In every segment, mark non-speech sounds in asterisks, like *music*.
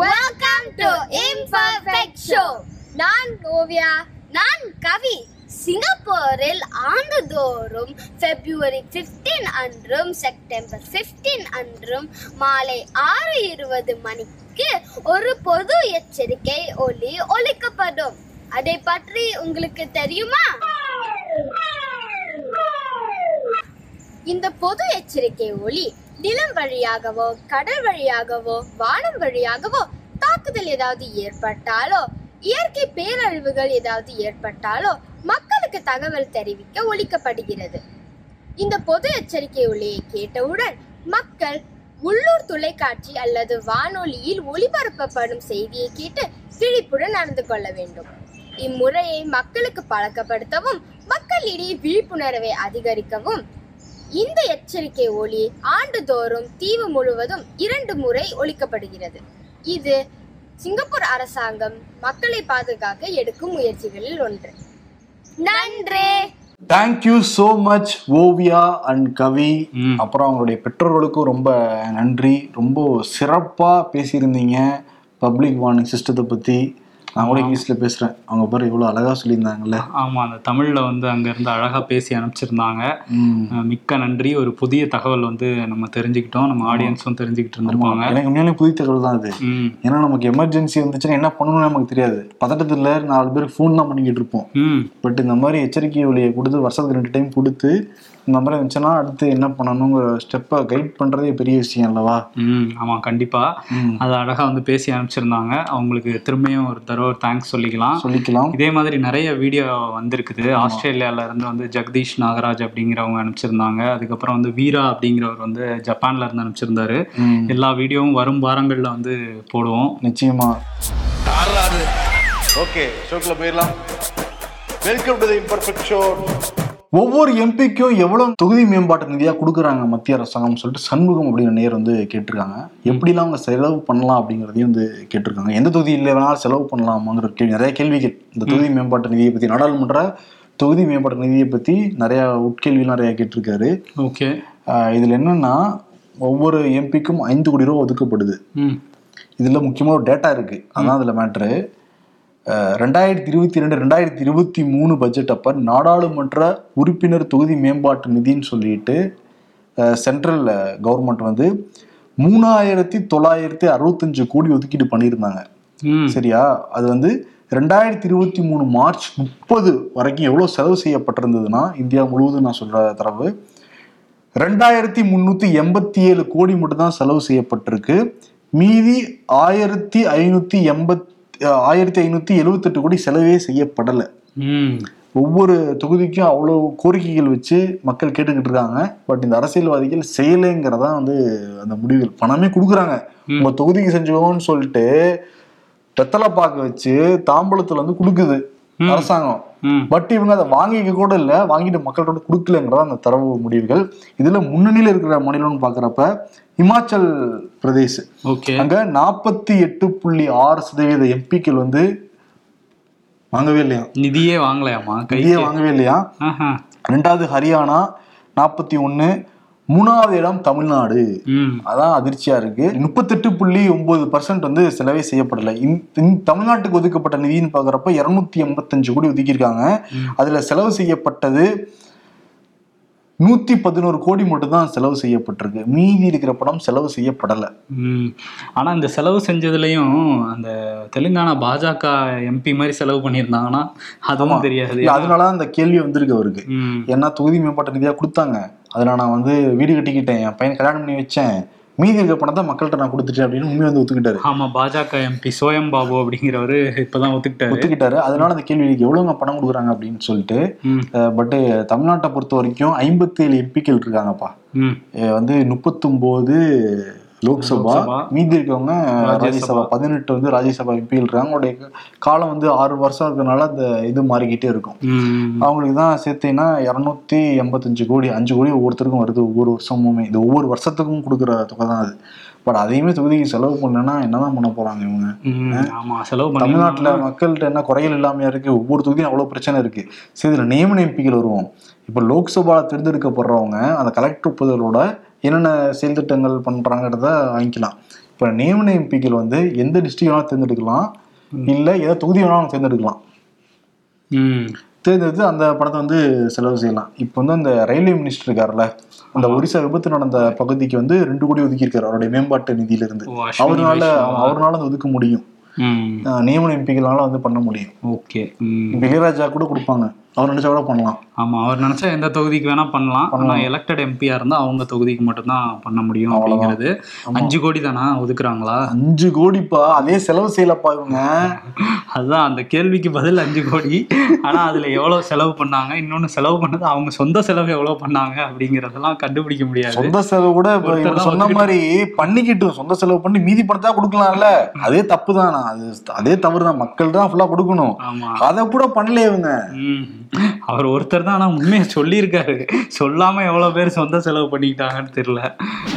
Welcome to imperfect show நான் ஓவியா நான் கவி. சிங்கப்பூரில் ஆண்டுதோறும் பிப்ரவரி 15 அன்றும் செப்டம்பர் 15 அன்றும் மாலை ஆறு இருபது மணிக்கு ஒரு பொது எச்சரிக்கை ஒலி ஒலிக்கப்படும். அதை பற்றி உங்களுக்கு தெரியுமா? இந்த பொது எச்சரிக்கை ஒலி நிலம் வழியாகவோ கடல் வழியாகவோ வானம் வழியாகவோ தாக்குதல் ஏதாவது ஏற்பட்டாலோ இயற்கை பேரழிவுகள் ஏதாவது ஏற்பட்டாலோ மக்களுக்கு தகவல் தெரிவிக்க ஒழிக்கப்படுகிறது. இந்த பொது எச்சரிக்கை ஒளியை கேட்டவுடன் மக்கள் உள்ளூர் தொலைக்காட்சி அல்லது வானொலியில் ஒளிபரப்பப்படும் செய்தியை கேட்டு விழிப்புடன் நடந்து கொள்ள வேண்டும். இம்முறையை மக்களுக்கு பழக்கப்படுத்தவும் மக்களிடையே விழிப்புணர்வை அதிகரிக்கவும் இந்த எச்சரிக்கை ஒலி ஆண்டுதோறும் தீவு முழுவதும் இரண்டு முறை ஒலிக்கப்படுகிறது. இது சிங்கப்பூர் அரசாங்கம் மக்களை பாதுகாக்க எடுக்கும் முயற்சிகளில் ஒன்று. நன்றி! Thank you so much Oviya and Kavi. அப்புறம் அவங்களுடைய பெற்றோர்களுக்கும் ரொம்ப நன்றி. ரொம்ப சிறப்பாக பேசியிருந்தீங்க. பப்ளிக் வார்னிங் சிஸ்டத்தை பற்றி நான் கூட இங்கிலீஷில் பேசுகிறேன் அவங்க பேர் இவ்வளோ அழகாக சொல்லியிருந்தாங்கல்ல. ஆமா அந்த தமிழ்ல வந்து அங்க இருந்து அழகா பேசி அனுப்பிச்சிருந்தாங்க. மிக்க நன்றி. ஒரு புதிய தகவல் வந்து நம்ம தெரிஞ்சுக்கிட்டோம். நம்ம ஆடியன்ஸும் தெரிஞ்சுக்கிட்டு இருந்திருப்பாங்க. எனக்கு உண்மையிலே புதிய தகவல் தான் அது. ஏன்னா நமக்கு எமர்ஜென்சி வந்துச்சுன்னா என்ன பண்ணணும்னு நமக்கு தெரியாது. பதட்டத்தில் நாலு பேருக்கு ஃபோன் தான் பண்ணிக்கிட்டு இருப்போம். பட் இந்த மாதிரி எச்சரிக்கை ஒலியை கொடுத்து வருஷத்துக்கு ரெண்டு டைம் கொடுத்து இந்த மாதிரி இருந்துச்சுன்னா அடுத்து என்ன பண்ணணுங்கிற ஸ்டெப்பை கைட் பண்ணுறதே பெரிய விஷயம் அல்லவா? ம் ஆமா கண்டிப்பா. ம். அது அழகா வந்து பேசி அனுப்பிச்சிருந்தாங்க. அவங்களுக்கு திரும்பியும் ஒரு தடவை தேங்க்ஸ் சொல்லிக்கலாம். சொல்லிக்கலாம். இதே மாதிரி நிறைய வீடியோ வந்திருக்குது. ஆஸ்திரேலியால இருந்து வந்து ஜெகதீஷ் நாகராஜ் அப்படிங்கிறவங்க அனுப்பிச்சிருந்தாங்க. அதுக்கப்புறம் வந்து வீரா அப்படிங்கிறவர் வந்து ஜப்பான்ல இருந்து அனுப்பிச்சிருந்தாரு. எல்லா வீடியோவும் வரும் வாரங்கள்ல வந்து போடுவோம். நிச்சயமா. ஓகே ஷோக்குள்ள போயிடலாம். Welcome to the imperfect show ஒவ்வொரு எம்பிக்கும் எவ்வளவு தொகுதி மேம்பாட்டு நிதியா கொடுக்குறாங்க மத்திய அரசாங்கம் சொல்லிட்டு சண்முகம் அப்படிங்கிற நேர் வந்து கேட்டிருக்காங்க. எப்படிலாம் அவங்க செலவு பண்ணலாம் அப்படிங்கிறதையும் வந்து கேட்டிருக்காங்க. எந்த தொகுதியில் வேணாலும் செலவு பண்ணலாமாங்கிற கேள்வி நிறைய கேள்விகள் இந்த தொகுதி மேம்பாட்டு நிதியை பத்தி நாடாளுமன்ற தொகுதி மேம்பாட்டு நிதியை பத்தி நிறைய உட்கேள்வி நிறைய கேட்டிருக்காரு. ஓகே. இதுல என்னன்னா ஒவ்வொரு எம்பிக்கும் ஐந்து கோடி ரூபா ஒதுக்கப்படுது. ம். இதுல முக்கியமான ஒரு டேட்டா இருக்கு. அதான் அதுல மேட்ரு ரெண்டாயிரத்தி இருபத்தி ரெண்டு ரெண்டாயிரத்தி இருபத்தி மூணு பட்ஜெட் அப்ப நாடாளுமன்ற உறுப்பினர் தொகுதி மேம்பாட்டு நிதின்னு சொல்லிட்டு சென்ட்ரல் கவர்மெண்ட் வந்து மூணாயிரத்தி தொள்ளாயிரத்தி அறுபத்தஞ்சு கோடி ஒதுக்கீடு பண்ணியிருந்தாங்க. சரியா? அது வந்து ரெண்டாயிரத்தி இருபத்தி மூணு மார்ச் முப்பது வரைக்கும் எவ்வளோ செலவு செய்யப்பட்டிருந்ததுன்னா இந்தியா முழுவதும் நான் சொல்ற தரவு ரெண்டாயிரத்தி முந்நூற்றி எண்பத்தி ஏழு கோடி மட்டும்தான் செலவு செய்யப்பட்டிருக்கு. மீதி ஆயிரத்தி ஐநூற்றி எண்பத் ஆயிரத்தி ஐநூற்றி எழுவத்தெட்டு கோடி செலவே செய்யப்படலை. ஒவ்வொரு தொகுதிக்கும் அவ்வளோ கோரிக்கைகள் வச்சு மக்கள் கேட்டுக்கிட்டு இருக்காங்க. பட் இந்த அரசியல்வாதிகள் செய்யலைங்கிறதா வந்து அந்த முடிவுகள். பணமே கொடுக்குறாங்க. உங்க தொகுதிக்கு செஞ்சுக்கோன்னு சொல்லிட்டு வெத்தலை பாக்கு வச்சு தாம்பளத்துல வந்து கொடுக்குது அரசாங்கம். பட் இவங்க அதை வாங்கிக்க கூட இல்லை வாங்கிட்டு மக்கள்கிட்ட கொடுக்கலங்கிறதா அந்த தரவு முடிவுகள். இதுல முன்னணியில இருக்கிற மாநிலம்னு பாக்குறப்ப இமாச்சல் பிரதேஷ் ஓகே. அங்க நாற்பத்தி எட்டு புள்ளி ஆறு சதவீத எம்பிக்கள் வந்து வாங்கவே இல்லையா? நிதியே வாங்கலையாமா கையே வாங்கவே இல்லையா? ரெண்டாவது ஹரியானா நாற்பத்தி ஒன்று மூணாவது இடம் தமிழ்நாடு. அதான் அதிர்ச்சியா இருக்கு. முப்பத்தெட்டு புள்ளி ஒன்பது பர்சன்ட் வந்து செலவே செய்யப்படலை. தமிழ்நாட்டுக்கு ஒதுக்கப்பட்ட நிதின்னு பாக்குறப்ப இருநூத்தி எண்பத்தஞ்சு கோடி ஒதுக்கியிருக்காங்க. அதுல செலவு செய்யப்பட்டது நூத்தி பதினோரு கோடி மட்டும் தான் செலவு செய்யப்பட்டிருக்கு. மீதி இருக்கிற படம் செலவு செய்யப்படலை. ஆனா இந்த செலவு செஞ்சதுலயும் அந்த தெலுங்கானா பாஜக எம்பி மாதிரி செலவு பண்ணியிருந்தாங்கன்னா அதுவும் தெரியாது. அதனால அந்த கேள்வி வந்திருக்கு அவருக்கு. ஏன்னா தொகுதி மேம்பாட்டு நிதியா கொடுத்தாங்க. அதுல நான் வந்து வீடு கட்டிக்கிட்டேன் என் பையன் கல்யாணம் பண்ணி வச்சேன். மீதி இருக்க பணத்தை மக்கள்கிட்ட நான் கொடுத்துட்டேன் அப்படின்னு உண்மையை வந்து ஒத்துக்கிட்டாரு. ஆமா பாஜக எம்பி சோயம் பாபு அப்படிங்கிறவரு இப்பதான் ஒத்துக்கிட்டாரு. ஒத்துக்கிட்டாரு. அதனால அந்த கேள்வி இருக்கு எவ்வளவுங்க பணம் கொடுக்குறாங்க அப்படின்னு சொல்லிட்டு ம். பட் தமிழ்நாட்டை பொறுத்த வரைக்கும் ஐம்பத்தி ஏழு எம்பிக்கள் இருக்காங்கப்பா. வந்து முப்பத்தொம்போது லோக்சபா. மீதி இருக்கவங்க ராஜ்யசபா. பதினெட்டு வந்து ராஜ்யசபா எம்பிகள் இருக்காங்க. அவங்களுடைய காலம் வந்து ஆறு வருஷம் இருக்கிறதுனால அந்த இது மாறிக்கிட்டே இருக்கும். அவங்களுக்கு தான் சேர்த்தீங்கன்னா இரநூத்தி எண்பத்தஞ்சு கோடி அஞ்சு கோடி ஒவ்வொருத்தருக்கும் வருது. ஒவ்வொரு வருஷமுமே. இது ஒவ்வொரு வருஷத்துக்கும் கொடுக்குற தொகை தான் அது. பட் அதையுமே தொகுதிக்கு செலவு பண்ணலன்னா என்னதான் பண்ண போறாங்க இவங்க? ஆமா செலவு பண்ணி தமிழ்நாட்டுல மக்கள்கிட்ட என்ன குறைகள் இல்லாமையா இருக்கு? ஒவ்வொரு தொகுதியும் அவ்வளவு பிரச்சனை இருக்கு. சரி இதுல நியமன எம்பிகள் வருவோம். இப்ப லோக்சபா தேர்ந்தெடுக்கப்படுறவங்க அந்த கலெக்டர் ஒப்புதலோட என்னென்ன செயல் திட்டங்கள் பண்றாங்கிறத வாங்கிக்கலாம். இப்ப நியமன எம்பிக்கள் வந்து எந்த டிஸ்ட்ரிக்ட் வேணாலும் தேர்ந்தெடுக்கலாம். இல்ல எந்த தொகுதி வேணாலும் தேர்ந்தெடுக்கலாம். தேர்ந்தெடுத்து அந்த பணத்தை வந்து செலவு செய்யலாம். இப்போ வந்து அந்த ரயில்வே மினிஸ்டர் இருக்காருல்ல அந்த ஒரிசா விபத்து நடந்த பகுதிக்கு வந்து ரெண்டு கோடி ஒதுக்கியிருக்காரு அவருடைய மேம்பாட்டு நிதியில இருந்து ஓ, அஸ்வினி அவரால வைஷ்ணவா. அவரால அது ஒதுக்க முடியும். நியமன எம்பிக்களால வந்து பண்ண முடியும். ஓகே. இளையராஜா கூட கொடுப்பாங்க. அவர் நினைச்சா கூட பண்ணலாம். ஆமா அவர் நினைச்சா எந்த தொகுதிக்கு வேணா பண்ணலாம். ஆனா எலெக்டட் எம்பியா இருந்தா அவங்க தொகுதிக்கு மட்டும்தான் பண்ண முடியும் அப்படிங்கிறது. அஞ்சு கோடி தானா ஒதுக்குறாங்களா? அஞ்சு கோடிப்பா? அதே செலவு செய்யலப்பா இவங்க. அதுதான் அந்த கேள்விக்கு பதில் அஞ்சு கோடி. ஆனா அதுல எவ்வளவு செலவு பண்ணாங்க? இன்னொன்னு செலவு பண்ணது அவங்க சொந்த செலவு எவ்வளவு பண்ணாங்க அப்படிங்கறதெல்லாம் கண்டுபிடிக்க முடியாது. சொந்த செலவு கூட சொன்ன மாதிரி பண்ணிக்கிட்டும் சொந்த செலவு பண்ணி மீதி பணத்தா கொடுக்கலாம்ல. அதே தப்பு தான் அது அதே தவறு தான் மக்கள் தான் ஃபுல்லா கொடுக்கணும். அதை கூட பண்ணல இவங்க. அவர் ஒருத்தர் தான் ஆனா உண்மையை சொல்லியிருக்காரு. சொல்லாம எவ்வளவு பேர் சொந்த செலவு பண்ணிக்கிட்டாங்கன்னு தெரியல.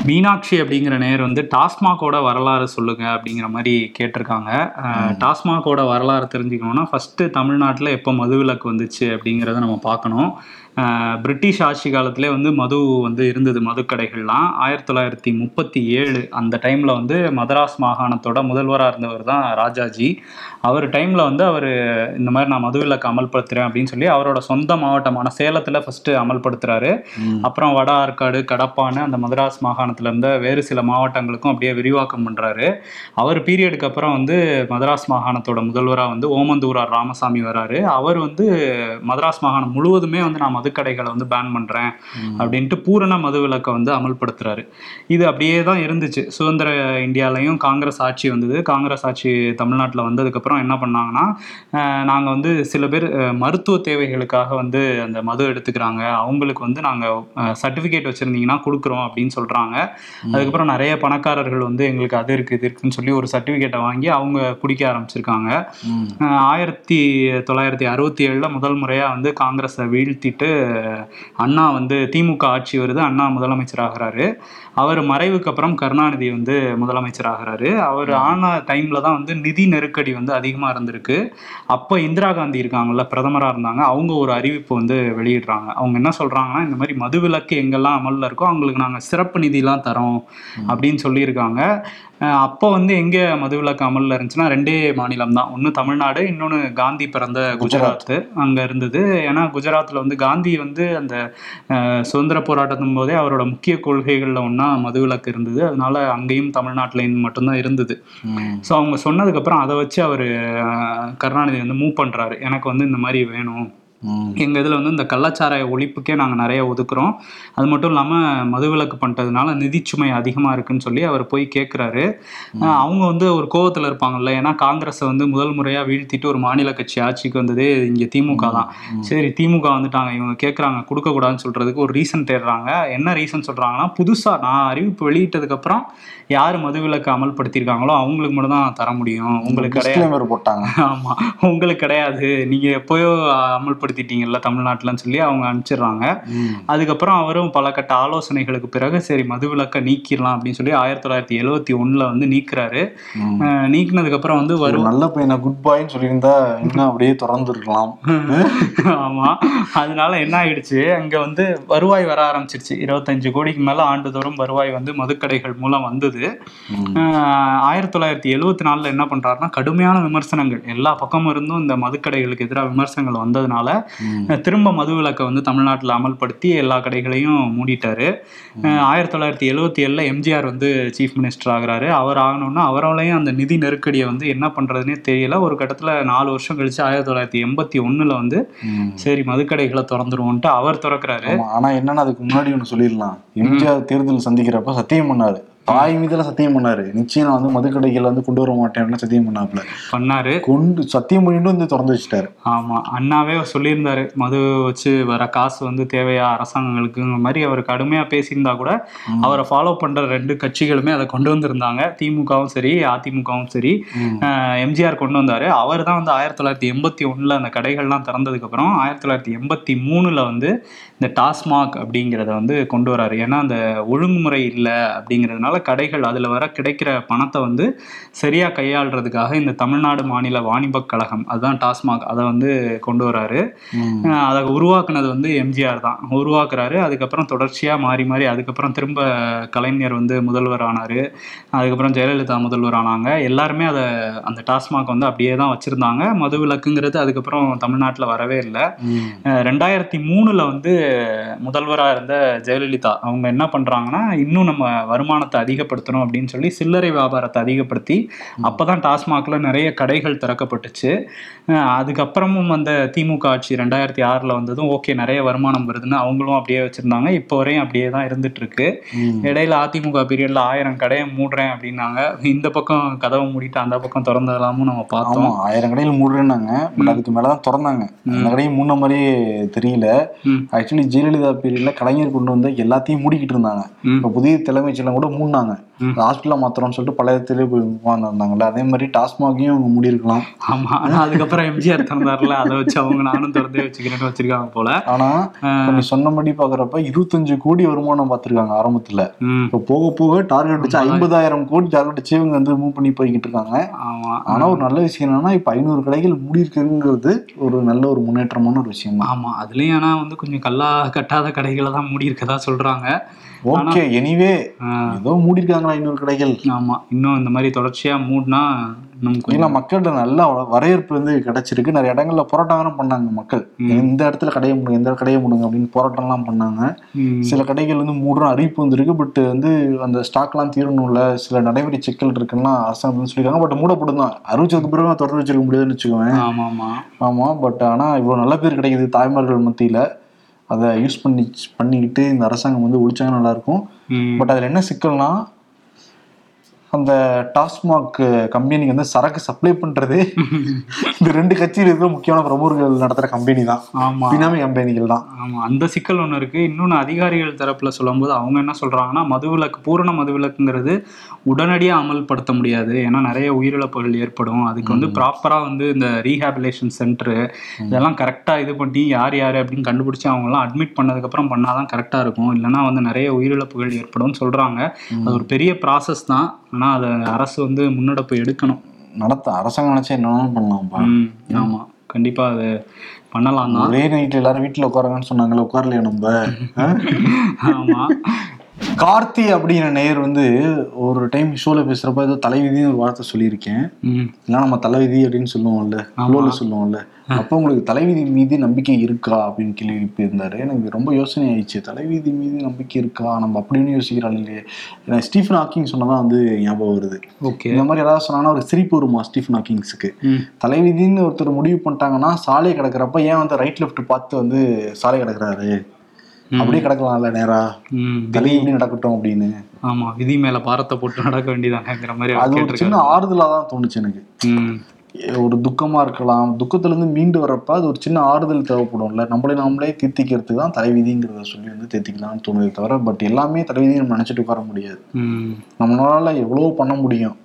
மீனாட்சி அப்படிங்கிற நேர் வந்து டாஸ்மாகோட வரலாறு சொல்லுங்க அப்படிங்கிற மாதிரி கேட்டிருக்காங்க. டாஸ்மாகோட வரலாறு தெரிஞ்சுக்கணும்னா ஃபர்ஸ்ட் தமிழ்நாட்டில் எப்போ மதுவிலக்கு வந்துச்சு அப்படிங்கிறத நம்ம பார்க்கணும். பிரிட்டிஷ் ஆட்சி காலத்திலே வந்து மது வந்து இருந்தது மதுக்கடைகள்லாம் ஆயிரத்தி தொள்ளாயிரத்தி முப்பத்தி ஏழு அந்த டைமில் வந்து மதராஸ் மாகாணத்தோட முதல்வராக இருந்தவர் தான் ராஜாஜி. அவர் டைமில் வந்து அவர் இந்த மாதிரி நான் மதுவிலக்கு அமல்படுத்துகிறேன் அப்படின்னு சொல்லி அவரோட சொந்த மாவட்டமான சேலத்தில் ஃபஸ்ட்டு அமல்படுத்துறாரு. அப்புறம் வட ஆற்காடு கடப்பான்னு அந்த மதராஸ் மாகாணத்துல இருந்த வேறு சில மாவட்டங்களுக்கும் அப்படியே விரிவாக்கம் பண்ணுறாரு அவர் பீரியடுக்கு அப்புறம் வந்து மதராஸ் மாகாணத்தோட முதல்வராக வந்து ஓமந்தூரார் ராமசாமி வராரு. அவர் வந்து மதராஸ் மாகாணம் முழுவதுமே வந்து நான் மதுக்கடைகளை வந்து பேன் பண்ணுறேன் அப்படின்ட்டு பூரண மதுவிலக்கை வந்து அமல்படுத்துறாரு. இது அப்படியே தான் இருந்துச்சு. சுதந்திர இந்தியாலையும் காங்கிரஸ் ஆட்சி வந்தது. காங்கிரஸ் ஆட்சி தமிழ்நாட்டில் வந்ததுக்கப்புறம் என்ன பண்ணாங்கன்னா நாங்கள் வந்து சில பேர் மருத்துவ தேவைகளுக்காக வந்து அந்த மது எடுத்துக்கிறாங்க. அவங்களுக்கு வந்து நாங்கள் சர்டிஃபிகேட் வச்சுருந்தீங்கன்னா கொடுக்குறோம் அப்படின்னு சொல்கிறாங்க அதுக்கப்புறம் நிறைய பணக்காரர்கள் வந்து எங்களுக்கு அது இருக்குது இது இருக்குன்னு சொல்லி ஒரு சர்டிஃபிகேட்டை வாங்கி அவங்க குடிக்க ஆரம்பிச்சிருக்காங்க. ஆயிரத்தி தொள்ளாயிரத்தி அறுபத்தி ஏழில் முதல் முறையாக வந்து காங்கிரஸை வீழ்த்திட்டு அண்ணா வந்து திமுக ஆட்சி வருது. அண்ணா முதலமைச்சர் ஆகிறாரு. அவர் மறைவுக்கு அப்புறம் கருணாநிதி வந்து முதலமைச்சர் ஆகிறாரு அவர் ஆன டைமில் தான் வந்து நிதி நெருக்கடி வந்து அதிகமாக இருந்திருக்கு. அப்போ இந்திரா காந்தி இருக்காங்கல்ல பிரதமராக இருந்தாங்க. அவங்க ஒரு அறிவிப்பு வந்து வெளியிடுறாங்க. அவங்க என்ன சொல்கிறாங்கன்னா இந்த மாதிரி மதுவிலக்கு எங்கெல்லாம் அமலில் இருக்கோ அவங்களுக்கு நாங்கள் சிறப்பு நிதிலாம் தரோம் அப்படின்னு சொல்லியிருக்காங்க. அப்போ வந்து எங்கே மதுவிலக்கு அமலில் இருந்துச்சுன்னா ரெண்டே மாநிலம் தான். ஒன்று தமிழ்நாடு இன்னொன்று காந்தி பிறந்த குஜராத். அங்கே இருந்தது. ஏன்னா குஜராத்தில் வந்து காந்தி வந்து அந்த சுதந்திர போராட்டத்தின் போதே அவரோட முக்கிய கொள்கைகளில் ஒன்றா மதுவிலக்கு இருந்தது. அதனால அங்கேயும் தமிழ்நாட்டிலையும் மட்டும்தான் இருந்தது. ஸோ அவங்க சொன்னதுக்கப்புறம் அதை வச்சு அவர் கருணாநிதி வந்து மூவ் பண்ணுறாரு எனக்கு வந்து இந்த மாதிரி வேணும். எங்கள் இதில் வந்து இந்த கள்ளச்சாராய ஒழிப்புக்கே நாங்கள் நிறைய ஒதுக்குறோம். அது மட்டும் இல்லாமல் மதுவிலக்கு பண்ணிட்டதுனால நிதிச்சுமை அதிகமாக இருக்குன்னு சொல்லி அவர் போய் கேட்குறாரு அவங்க வந்து ஒரு கோவத்தில் இருப்பாங்கல்ல ஏன்னா காங்கிரஸை வந்து முதல் முறையாக வீழ்த்திட்டு ஒரு மாநில கட்சி ஆட்சிக்கு வந்ததே இங்கே திமுக தான். சரி திமுக வந்துட்டாங்க இவங்க கேட்குறாங்க கொடுக்கக்கூடாதுன்னு சொல்கிறதுக்கு ஒரு ரீசன் தேடுறாங்க. என்ன ரீசன் சொல்கிறாங்கன்னா புதுசாக நான் அறிவிப்பு வெளியிட்டதுக்கப்புறம் யார் மதுவிலக்கு அமல்படுத்தியிருக்காங்களோ அவங்களுக்கு மட்டும் தான் தர முடியும். உங்களுக்கு கிடையாது. போட்டாங்க. ஆமா உங்களுக்கு கிடையாது. நீங்க எப்பயோ அமல்படுத்திட்டீங்கல்ல தமிழ்நாட்டுலன்னு சொல்லி அவங்க அனுப்பிச்சிடுறாங்க. அதுக்கப்புறம் அவரும் பல கட்ட ஆலோசனைகளுக்கு பிறகு சரி மதுவிலக்கை நீக்கிடலாம் அப்படின்னு சொல்லி ஆயிரத்தி தொள்ளாயிரத்தி எழுவத்தி ஒண்ணுல வந்து நீக்குறாரு. அஹ் நீக்குனதுக்கு அப்புறம் வந்து வரும். நல்ல பையனை குட் பாய்ன்னு சொல்லியிருந்தா இன்னும் அப்படியே திறந்து இருக்கலாம் *laughs* ஆமா. அதனால என்ன ஆயிடுச்சு? அங்க வந்து வருவாய் வர ஆரம்பிச்சிருச்சு. இருபத்தஞ்சு கோடிக்கு மேல ஆண்டுதோறும் வருவாய் வந்து மதுக்கடைகள் மூலம் வந்தது. ஆயிரத்தி தொள்ளாயிரத்தி எழுவத்தி நாலுல என்ன பண்றாருன்னா கடுமையான விமர்சனங்கள். எல்லா பக்கமும் இருந்தும் இந்த மதுக்கடைகளுக்கு எதிராக விமர்சனங்கள் வந்ததுனால திரும்ப மதுவிலக்கை வந்து தமிழ்நாட்டில் அமல்படுத்தி எல்லா கடைகளையும் மூடிட்டாரு. ஆயிரத்தி தொள்ளாயிரத்தி எழுவத்தி ஏழுல எம்ஜிஆர் வந்து சீஃப் மினிஸ்டர் ஆகுறாரு. அவர் ஆகணும்னா அவராலையும் அந்த நிதி நெருக்கடியை வந்து என்ன பண்றதுனே தெரியல. ஒரு கட்டத்துல நாலு வருஷம் கழிச்சு ஆயிரத்தி தொள்ளாயிரத்தி எண்பத்தி ஒண்ணுல வந்து சரி மதுக்கடைகளை திறந்துருவோன்ட்டு அவர் திறக்கிறாரு. ஆமா ஆனா என்னன்னா அதுக்கு முன்னாடி ஒண்ணு சொல்லிடலாம். எம்ஜிஆர் தேர்தல் சந்திக்கிறப்ப சத்தியம் பண்ணாரு. தாய் மீதுல சத்தியம் பண்ணாரு. நிச்சயம் நான் வந்து மதுக்கடைகள் வந்து கொண்டு வர மாட்டேன்னு சத்தியம் பண்ணாப்புல. பண்ணாரு. கொண்டு சத்தியம் பண்ணிட்டு வந்து திறந்து வச்சுட்டாரு. ஆமா அண்ணாவே சொல்லியிருந்தாரு மது வச்சு வர காசு வந்து தேவையா அரசாங்கங்களுக்குங்கிற மாதிரி அவர் கடுமையா பேசியிருந்தா கூட அவரை ஃபாலோ பண்ற ரெண்டு கட்சிகளுமே அதை கொண்டு வந்திருந்தாங்க. திமுகவும் சரி அதிமுகவும் சரி. எம்ஜிஆர் கொண்டு வந்தாரு. அவர் தான் வந்து ஆயிரத்தி தொள்ளாயிரத்தி எண்பத்தி ஒண்ணுல அந்த கடைகள்லாம் திறந்ததுக்கு அப்புறம் ஆயிரத்தி தொள்ளாயிரத்தி எண்பத்தி மூணுல வந்து இந்த டாஸ்மாக் அப்படிங்கிறத வந்து கொண்டு வராரு. ஏன்னா அந்த ஒழுங்குமுறை இல்லை அப்படிங்கிறதுனால கடைகள் அதில் வர கிடைக்கிற பணத்தை வந்து சரியாக கையாளுறதுக்காக இந்த தமிழ்நாடு மாநில வாணிபக் கழகம் அதுதான் டாஸ்மாக் அதை வந்து கொண்டு வராரு. அதை உருவாக்குனது வந்து எம்ஜிஆர் தான். உருவாக்குறாரு. அதுக்கப்புறம் தொடர்ச்சியாக மாறி மாறி அதுக்கப்புறம் திரும்ப கலைஞர் வந்து முதல்வர் ஆனார். அதுக்கப்புறம் ஜெயலலிதா முதல்வர் ஆனாங்க. எல்லாருமே அதை அந்த டாஸ்மாக் வந்து அப்படியே தான் வச்சுருந்தாங்க. மது விலக்குங்கிறது அதுக்கப்புறம் தமிழ்நாட்டில் வரவே இல்லை. ரெண்டாயிரத்தி மூணுல வந்து முதல்வராக இருந்த ஜெயலலிதா அவங்க என்ன பண்றாங்கன்னா இன்னும் நம்ம வருமானத்தை அதிகப்படுத்தணும் அப்படின்னு சொல்லி சில்லறை வியாபாரத்தை அதிகப்படுத்தி அப்பதான் டாஸ்மாக்ல நிறைய கடைகள் திறக்கப்பட்டுச்சு. அதுக்கப்புறமும் அந்த திமுக ஆட்சி ரெண்டாயிரத்தி ஆறுல வந்ததும் ஓகே நிறைய வருமானம் வருதுன்னு அவங்களும் அப்படியே வச்சிருந்தாங்க. இப்போ வரையும் அப்படியே தான் இருந்துட்டு இருக்கு. ம். இடையில அதிமுக பீரியட்ல ஆயிரம் கடையை மூடுறேன் அப்படின்னாங்க. இந்த பக்கம் கதவை மூடிட்டு அந்த பக்கம் திறந்ததெல்லாமும் நம்ம பார்த்தோம். ஆயிரம் கடையில் மூடுறேன்னாங்க. பட் அதுக்கு மேலதான் திறந்தாங்க. அந்த கடையும் மூண மாதிரியே தெரியல. ஆக்சுவலி ஜெயலலிதா பீரியட்ல கலைஞர் கொண்டு வந்த எல்லாத்தையும் மூடிக்கிட்டு இருந்தாங்க. இப்ப புதிய தலைமைச் செயலம் கூட மூடினாங்க ம். ஹாஸ்பிட்டலா மாத்திரம்னு சொல்லிட்டு பழையத்திலே போய் உட்காந்துருந்தாங்கல்ல அதே மாதிரி டாஸ்மாகையும் அவங்க மூடி இருக்கலாம். ஆமா ஆனா அதுக்கப்புறம் எம்ஜிஆர் திறந்தாருல அதை வச்சு அவங்க நானும் திறந்தே வச்சுக்கிறேன்னு வச்சிருக்காங்க போல. ஆனா இப்ப நீ சொன்னபடி பாக்குறப்ப இருபத்தஞ்சு கோடி வருமானம் பார்த்திருக்காங்க ஆரம்பத்துல. இப்ப போக போக டார்கெட் வச்சு ஐம்பதாயிரம். கோடி டார்கெட் வச்சு இவங்க வந்து மூவ் பண்ணி போய்கிட்டு இருக்காங்க. ஆமா. ஆனா ஒரு நல்ல விஷயம் என்னன்னா இப்ப ஐநூறு கடைகள் மூடி இருக்குங்கிறது ஒரு நல்ல ஒரு முன்னேற்றமான ஒரு விஷயம் ஆமா அதுலயும் ஆனா வந்து கொஞ்சம் கல்லா கட்டாத கடைகளை தான் மூடி இருக்கதா சொல்றாங்க. ஓகே எனிவே ஏதோ மூடி இருக்காங்களா ஐநூறு கடைகள். ஆமா. இன்னும் இந்த மாதிரி தொடர்ச்சியா மூடினா இன்னும் கொஞ்சம் மக்கள்கிட்ட நல்ல வரவேற்பு வந்து கிடைச்சிருக்கு. நிறைய இடங்கள்ல போராட்டம் பண்ணாங்க மக்கள். இந்த இடத்துல கடையை மூடுங்க இந்த கடையை மூடுங்க அப்படின்னு போராட்டம் எல்லாம் பண்ணாங்க சில கடைகள் வந்து மூடுற அறிவிப்பு வந்திருக்கு. பட் வந்து அந்த ஸ்டாக்லாம் தீரணும்ல. சில நடைமுறை சிக்கல் இருக்குன்னா அரசாங்கம் சொல்லியிருக்காங்க. பட் மூடப்படும் தான். அறிவிச்சதுக்கு பிறகு தொடர்ந்து வச்சிருக்க முடியாதுன்னு வச்சுக்கோங்க ஆமா ஆமா. ஆமா பட் ஆனா இவ்வளவு நல்ல பேர் கிடைக்குது தாய்மார்கள் மத்தியில. அதை யூஸ் பண்ணி பண்ணிக்கிட்டு இந்த அரசாங்கம் வந்து ஒழிச்சாங்க நல்லா இருக்கும் ம், பட் அதுல என்ன சிக்கல்னா அந்த டாஸ்மாக் கம்பெனிக்கு வந்து சரக்கு சப்ளை பண்றது. *laughs* இந்த ரெண்டு கட்சியில் இருக்கிற முக்கியமான பிரமுகர்கள் நடத்துற கம்பெனி தான். ஆமா. பினாமி கம்பெனிகள் தான். ஆமா. அந்த சிக்கல் ஒண்ணு இருக்கு. இன்னொன்னு அதிகாரிகள் தரப்புல சொல்லும்போது அவங்க என்ன சொல்றாங்கன்னா மதுவிலக்கு பூரண மதுவிலக்குங்கிறது உடனடியா அமல்படுத்த முடியாது. ஏன்னா நிறைய உயிரிழப்புகள் ஏற்படும். அதுக்கு வந்து ப்ராப்பரா வந்து இந்த ரீஹாபிலேஷன் சென்டர் இதெல்லாம் கரெக்டா இது பண்ணி யார் யார் அப்படின்னு கண்டுபிடிச்சு அவங்க எல்லாம் அட்மிட் பண்ணதுக்கு அப்புறம் பண்ணாதான் கரெக்டா இருக்கும். இல்லைன்னா வந்து நிறைய உயிரிழப்புகள் ஏற்படும் சொல்றாங்க. அது ஒரு பெரிய ப்ராசஸ் தான். ஆனா அதை அரசு வந்து முன்னெடுப்பு எடுக்கணும். நடத்த அரசாங்கம் நினைச்சா என்னன்னு பண்ணலாம்ப்பா. ம், ஆமா. கண்டிப்பா அது பண்ணலாம் தான் ஒரே நைட்ல எல்லாரும் வீட்டுல உட்காருங்கன்னு சொன்னாங்களே உட்காரலையா நம்ம? ஆ? *laughs* கார்த்தி அப்படிங்கிற நேயர் வந்து ஒரு டைம் ஷோல பேசுறப்ப ஏதோ தலைவிதின்னு ஒரு வார்த்தை சொல்லியிருக்கேன். இல்ல நம்ம தலைவிதி அப்படின்னு சொல்லுவோம்ல ஃப்ளோல சொல்லுவோம்ல. அப்போ உங்களுக்கு தலைவிதி மீது நம்பிக்கை இருக்கா அப்படின்னு கேள்வி எழுப்பியிருந்தாரு. எனக்கு ரொம்ப யோசனை ஆயிடுச்சு. தலைவிதி மீது நம்பிக்கை இருக்கா? நம்ம அப்படின்னு யோசிக்கிறாள் இல்லையே. எனக்கு ஸ்டீஃபன் ஹாக்கிங் சொன்னதான் வந்து ஞாபகம் வருது. ஓகே. இந்த மாதிரி ஏதாவது சொன்னாங்கன்னா ஒரு சிரிப்பு வருமா ஸ்டீஃபன் ஹாக்கிங்ஸுக்கு? தலைவிதின்னு ஒருத்தர் முடிவு பண்ணிட்டாங்கன்னா சாலை கிடக்குறப்ப ஏன் வந்து ரைட் லெஃப்ட் பார்த்து வந்து சாலை கிடக்குறாரு? அப்படியே கிடக்கலாம்ல நேரா? தலை எப்படி நடக்கட்டும் அப்படின்னு. ஆமா விதி மேல பாரத்தை போட்டு நடக்க வேண்டியதாங்கிற மாதிரி அது ஒரு சின்ன ஆறுதலா தான் தோணுச்சு எனக்கு. ஒரு துக்கமா இருக்கலாம். துக்கத்துல இருந்து மீண்டு வரப்ப அது ஒரு சின்ன ஆறுதல் தேவைப்படும்ல. நம்மளே நாமளே திருத்திக்கிறதுக்கு தான் தலைவிதிங்கிறத சொல்லி வந்து தேத்திக்கலாம்னு தோணுதே தவிர பட் எல்லாமே தலைவிதி நம்ம நினைச்சிட்டு உட்கார முடியாது. நம்மளால எவ்வளவோ பண்ண முடியும்.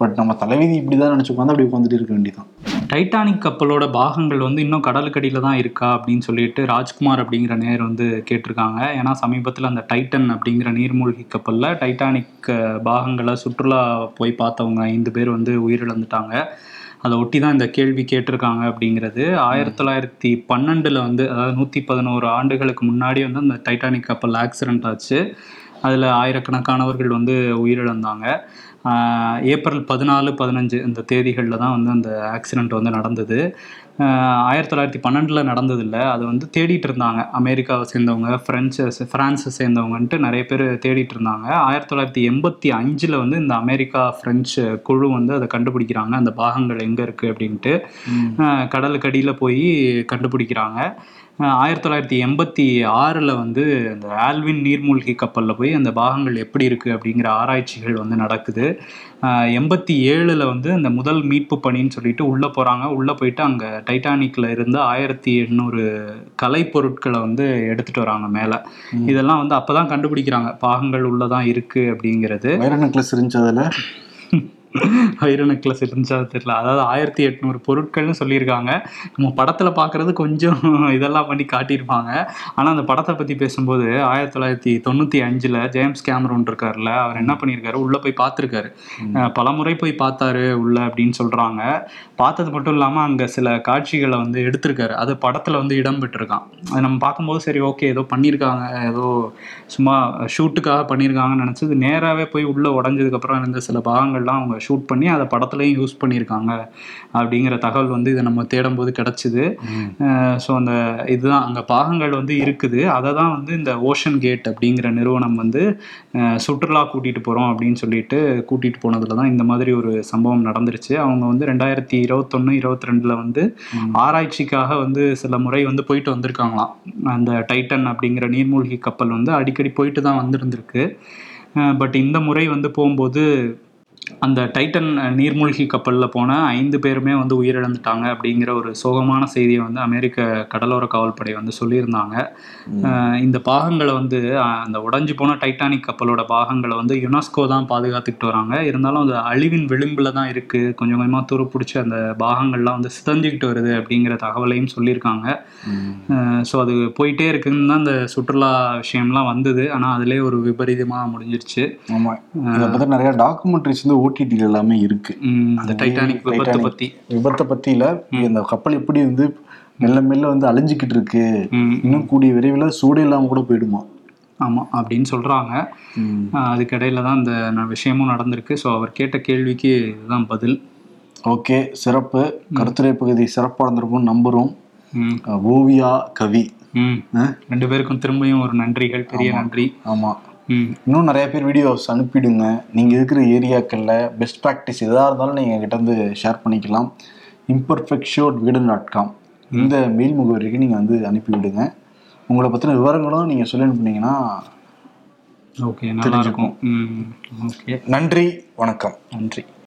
பட் நம்ம தலைவிதி இப்படிதான் நினைச்சு உட்காந்து அப்படி உட்காந்துட்டு இருக்க வேண்டியதான் டைட்டானிக் கப்பலோட பாகங்கள் வந்து இன்னும் கடலுக்கடியில தான் இருக்கா அப்படின்னு சொல்லிட்டு ராஜ்குமார் அப்படிங்கிற நேர் வந்து கேட்டிருக்காங்க. ஏன்னா சமீபத்தில் அந்த டைட்டன் அப்படிங்கிற நீர்மூழ்கி கப்பலில் டைட்டானிக் பாகங்களை சுற்றுலா போய் பார்த்தவங்க ஐந்து பேர் வந்து உயிரிழந்துட்டாங்க. அதை ஒட்டி தான் இந்த கேள்வி கேட்டிருக்காங்க அப்படிங்கிறது. ஆயிரத்தி தொள்ளாயிரத்தி பன்னெண்டில் வந்து அதாவது நூற்றி பதினோரு ஆண்டுகளுக்கு முன்னாடி வந்து அந்த டைட்டானிக் கப்பல் ஆக்சிடென்ட் ஆச்சு. அதில் ஆயிரக்கணக்கானவர்கள் வந்து உயிரிழந்தாங்க. ஏப்ரல் பதினாலு பதினஞ்சு இந்த தேதிகளில் தான் வந்து அந்த ஆக்சிடெண்ட் வந்து நடந்தது. ஆயிரத்தி தொள்ளாயிரத்தி பன்னெண்டில் நடந்ததில்ல. அது வந்து தேடிட்டு இருந்தாங்க. அமெரிக்காவை சேர்ந்தவங்க ஃப்ரெஞ்சு ஃப்ரான்ஸை சேர்ந்தவங்கன்ட்டு நிறைய பேர் தேடிட்டு இருந்தாங்க. ஆயிரத்தி தொள்ளாயிரத்தி எண்பத்தி அஞ்சில் வந்து இந்த அமெரிக்கா ஃப்ரெஞ்சு குழு வந்து அதை கண்டுபிடிக்கிறாங்க. அந்த பாகங்கள் எங்கே இருக்குது அப்படின்ட்டு. ஆஹ் கடலுக்கு அடியில் போய் கண்டுபிடிக்கிறாங்க. ஆயிரத்தி தொள்ளாயிரத்தி எண்பத்தி ஆறில் வந்து அந்த ஆல்வின் நீர்மூழ்கி கப்பலில் போய் அந்த பாகங்கள் எப்படி இருக்குது அப்படிங்கிற ஆராய்ச்சிகள் வந்து நடக்குது. எண்பத்தி ஏழில் வந்து அந்த முதல் மீட்பு பணின்னு சொல்லிட்டு உள்ளே போகிறாங்க உள்ளே போயிட்டு அங்கே டைட்டானிக்கில் இருந்த ஆயிரத்தி எண்ணூறு கலைப்பொருட்களை வந்து எடுத்துகிட்டு வராங்க மேலே. இதெல்லாம் வந்து அப்போ தான் கண்டுபிடிக்கிறாங்க. பாகங்கள் உள்ளே தான் இருக்குது அப்படிங்கிறது. வைர நெக்லஸ் இருந்துச்சு அதுல வைர நெக்லஸ் இருந்துச்சா தெரியல. அதாவது ஆயிரத்தி எட்நூறு பொருட்கள்னு சொல்லியிருக்காங்க. நம்ம படத்துல பார்க்கறது கொஞ்சம் *laughs* இதெல்லாம் பண்ணி காட்டியிருப்பாங்க. ஆனா அந்த படத்தை பத்தி பேசும்போது ஆயிரத்தி தொள்ளாயிரத்தி தொண்ணூத்தி அஞ்சுல ஜேம்ஸ் கேமரூன் இருக்காருல்ல அவர் என்ன பண்ணியிருக்காரு? உள்ள போய் பார்த்திருக்காரு. பல முறை போய் பார்த்தாரு உள்ள அப்படின்னு சொல்றாங்க. பார்த்தது மட்டும் இல்லாம அங்க சில காட்சிகளை வந்து எடுத்திருக்காரு. அது படத்துல வந்து இடம் பெற்றிருக்கான். அது நம்ம பார்க்கும்போது சரி ஓகே ஏதோ பண்ணியிருக்காங்க. ஏதோ சும்மா ஷூட்டுக்காக பண்ணியிருக்காங்கன்னு நினச்சது நேராகவே போய் உள்ளே உடஞ்சதுக்கப்புறம் இருந்த சில பாகங்கள்லாம் அவங்க ஷூட் பண்ணி அதை படத்துலையும் யூஸ் பண்ணியிருக்காங்க. அப்படிங்கிற தகவல் வந்து இதை நம்ம தேடும்போது கிடச்சிது. ஸோ அந்த இதுதான் அங்கே பாகங்கள் வந்து இருக்குது. அதை தான் வந்து இந்த ஓஷன் கேட் அப்படிங்கிற நிறுவனம் வந்து சுற்றுலா கூட்டிகிட்டு போகிறோம் அப்படின்னு சொல்லிட்டு கூட்டிகிட்டு போனதில் தான் இந்த மாதிரி ஒரு சம்பவம் நடந்துருச்சு. அவங்க வந்து ரெண்டாயிரத்தி இருபத்தொன்று இருபத்தி ரெண்டில் வந்து ஆராய்ச்சிக்காக வந்து சில முறை வந்து போயிட்டு வந்திருக்காங்களாம். அந்த டைட்டன் அப்படிங்கிற நீர்மூழ்கி கப்பல் வந்து அடிக்கடி போயிட்டு தான் வந்திருந்திருக்கு. பட் இந்த முறை வந்து போகும்போது அந்த டைட்டன் நீர்மூழ்கி கப்பலில் போன ஐந்து பேருமே வந்து உயிரிழந்துட்டாங்க அப்படிங்கிற ஒரு சோகமான செய்தியை வந்து அமெரிக்க கடலோர காவல்படை வந்து சொல்லியிருந்தாங்க. இந்த பாகங்களை வந்து அந்த உடைஞ்சு போன டைட்டானிக் கப்பலோட பாகங்களை வந்து யுனெஸ்கோ தான் பாதுகாத்துக்கிட்டு வராங்க. இருந்தாலும் அது அழிவின் விளிம்பில் தான் இருக்குது கொஞ்சம் கொஞ்சமாக துரு பிடிச்சி அந்த பாகங்கள்லாம் வந்து சிதஞ்சிக்கிட்டு வருது அப்படிங்கிற தகவலையும் சொல்லியிருக்காங்க. ஸோ அது போயிட்டே இருக்குன்னு தான் அந்த சுற்றுலா விஷயம்லாம் வந்தது. ஆனால் அதிலே ஒரு விபரீதமாக முடிஞ்சிருச்சு. ஆமா. இதை பத்தி நிறைய டாக்குமெண்ட்ரிஸ் வந்து ஓடிடில எல்லாமே இருக்கு. அந்த டைட்டானிக் விபத்தை பற்றி விபத்தை பத்தி இல்ல இந்த கப்பல் எப்படி வந்து மெல்ல மெல்ல வந்து அழிஞ்சுக்கிட்டு இருக்கு. இன்னும் கூடிய விரைவில் சூடு இல்லாம கூட போயிடுமா? ஆமாம் அப்படின்னு சொல்கிறாங்க அதுக்கிடையில தான் இந்த விஷயமும் நடந்திருக்கு. ஸோ அவர் கேட்ட கேள்விக்கு இதுதான் பதில். ஓகே சிறப்பு. கருத்துரை பகுதி சிறப்பாக இருந்திருக்கும் நம்புறோம். ம். அஹ் ஓவியா கவி. ரெண்டு பேருக்கும் திரும்பியும் ஒரு நன்றிகள் பெரிய நன்றி. ஆமா. ம் இன்னும் நிறைய பேர் வீடியோஸ் அனுப்பிடுங்க. நீங்க இருக்கிற ஏரியாக்கள்ல பெஸ்ட் ப்ராக்டிஸ் எதா இருந்தாலும் நீங்க கிட்ட இருந்து ஷேர் பண்ணிக்கலாம். இம்பர்ஃபெக்ட் ஷோட் வீடு டாட் காம் இந்த மெயில் முகவரிக்கு நீங்க வந்து அனுப்பி விடுங்க உங்களை பத்தின விவரங்களும் நீங்க சொல்லி அனுப்புனீங்கன்னா ஓகே நல்லா இருக்கும். ஓகே நன்றி வணக்கம். நன்றி.